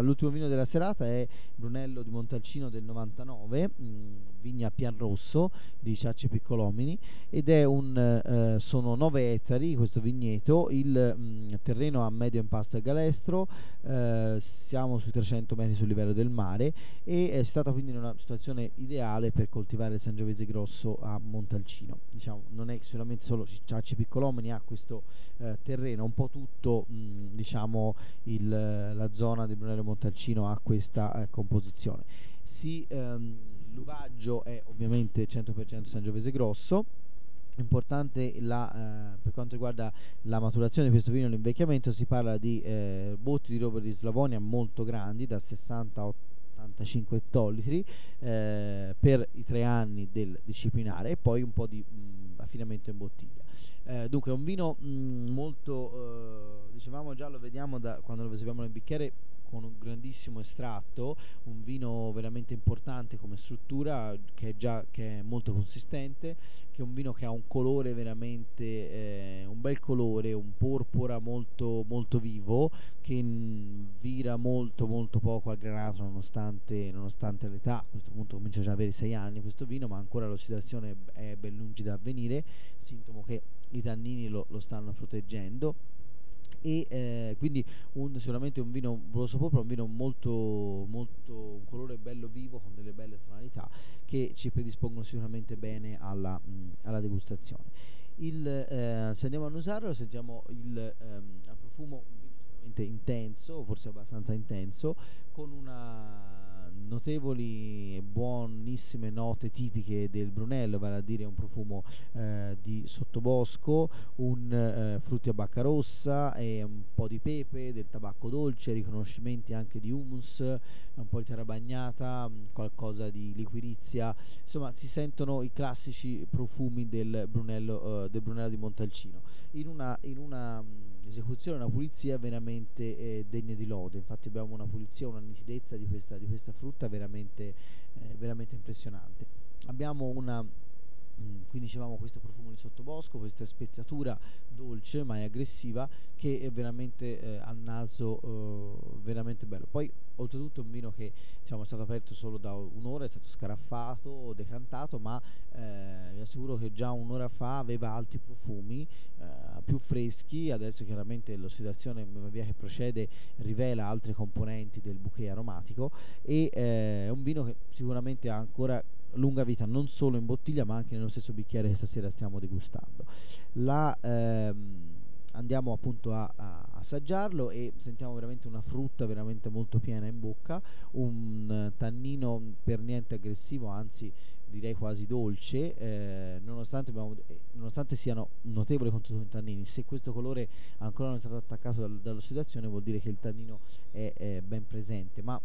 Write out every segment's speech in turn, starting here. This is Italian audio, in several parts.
L'ultimo vino della serata è Brunello di Montalcino del 99, mh, mm, vigna Pianrosso di Ciacci Piccolomini ed è un, eh, sono 9 ettari questo vigneto, il mh, mm, terreno ha medio impasto e galestro, eh, siamo sui 300 metri sul livello del mare e è stata quindi in una situazione ideale per coltivare il Sangiovese Grosso a Montalcino. Diciamo, non è solamente solo Ciacci Piccolomini, ha questo eh, terreno, un po' tutto mh, diciamo il, la zona di Brunello Montalcino ha questa eh, composizione. Si, ehm, l'uvaggio è ovviamente 100% Sangiovese Grosso importante la, eh, per quanto riguarda la maturazione di questo vino e l'invecchiamento si parla di eh, botti di rover di Slavonia molto grandi da 60 a 85 ettolitri eh, per i tre anni del disciplinare e poi un po' di mh, affinamento in bottiglia eh, dunque è un vino mh, molto eh, dicevamo già lo vediamo da quando lo serviamo nel bicchiere con un grandissimo estratto, un vino veramente importante come struttura, che è già che è molto consistente, che è un vino che ha un colore veramente, eh, un bel colore, un porpora molto, molto vivo, che vira molto molto poco al granato nonostante, nonostante l'età, a questo punto comincia già ad avere 6 anni questo vino, ma ancora l'ossidazione è ben lungi da avvenire, sintomo che i tannini lo, lo stanno proteggendo e eh, quindi un, sicuramente un vino Boloso Popolo, un vino molto, molto, un colore bello vivo con delle belle tonalità che ci predispongono sicuramente bene alla, mh, alla degustazione. Il, eh, se andiamo a usarlo sentiamo il, ehm, profumo intenso, forse abbastanza intenso, con una notevoli e buonissime note tipiche del Brunello, vale a dire un profumo eh, di sottobosco, un eh, frutti a bacca rossa e un po' di pepe, del tabacco dolce, riconoscimenti anche di hummus, un po' di terra bagnata, qualcosa di liquirizia, insomma si sentono i classici profumi del Brunello, eh, del Brunello di Montalcino. In una, in una esecuzione, una pulizia veramente eh, degna di lode. Infatti abbiamo una pulizia, una nitidezza di questa, di questa frutta veramente, eh, veramente impressionante. Abbiamo una Mm, quindi dicevamo questo profumo di sottobosco, questa speziatura dolce ma è aggressiva che è veramente eh, al naso eh, veramente bello. Poi oltretutto un vino che diciamo, è stato aperto solo da un'ora, è stato scaraffato, decantato, ma eh, assicuro che già un'ora fa aveva alti profumi eh, più freschi, adesso chiaramente l'ossidazione man via che procede rivela altre componenti del bouquet aromatico e eh, è un vino che sicuramente ha ancora lunga vita non solo in bottiglia ma anche nello stesso bicchiere che stasera stiamo degustando. La, ehm, andiamo appunto a, assaggiarlo e sentiamo veramente una frutta veramente molto piena in bocca, un tannino per niente aggressivo, anzi direi quasi dolce, eh, nonostante, abbiamo, eh, nonostante, siano notevoli contenuti in tannini. Se questo colore ancora non è stato attaccato dal, dall'ossidazione vuol dire che il tannino è, è ben presente, ma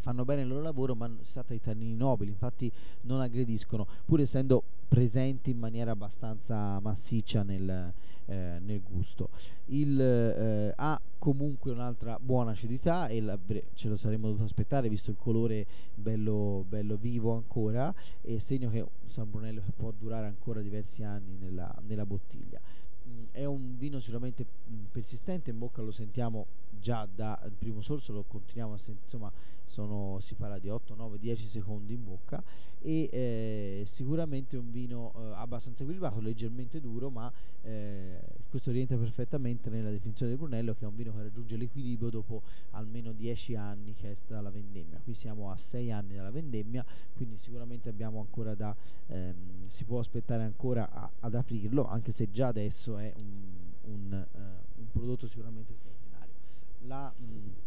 fanno bene il loro lavoro ma si tratta di tannini nobili infatti non aggrediscono pur essendo presenti in maniera abbastanza massiccia nel, eh, nel gusto. Il, eh, ha comunque un'altra buona acidità e la, ce lo saremmo dovuto aspettare visto il colore bello, bello vivo ancora e segno che un San Brunello può durare ancora diversi anni nella, nella bottiglia. Mm, è un vino sicuramente persistente in bocca lo sentiamo già dal primo sorso lo continuiamo a sentire insomma sono, si parla di 8, 9, 10 secondi in bocca e eh, sicuramente un vino eh, abbastanza equilibrato, leggermente duro, ma eh, questo rientra perfettamente nella definizione del Brunello che è un vino che raggiunge l'equilibrio dopo almeno 10 anni che è dalla vendemmia. Qui siamo a 6 anni dalla vendemmia, quindi sicuramente abbiamo ancora da ehm, si può aspettare ancora a, ad aprirlo, anche se già adesso è un, un, uh, un prodotto sicuramente straordinario. La, mh,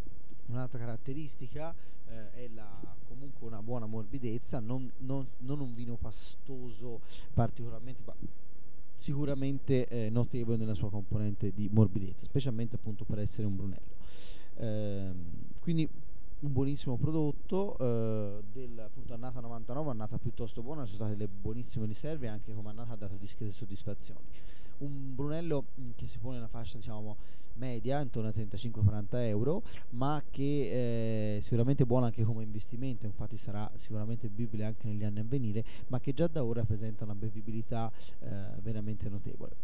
Un'altra caratteristica eh, è la, comunque una buona morbidezza, non, non, non un vino pastoso particolarmente, ma sicuramente eh, notevole nella sua componente di morbidezza, specialmente appunto per essere un brunello. Eh, quindi un buonissimo prodotto eh, del appunto annata 99 annata piuttosto buona ci sono state delle buonissime riserve anche come annata ha dato discrete soddisfazioni. Un Brunello mm, che si pone nella fascia diciamo media intorno a 35-40 euro ma che è sicuramente buono anche come investimento infatti sarà sicuramente bibile anche negli anni a venire ma che già da ora presenta una bevibilità eh, veramente notevole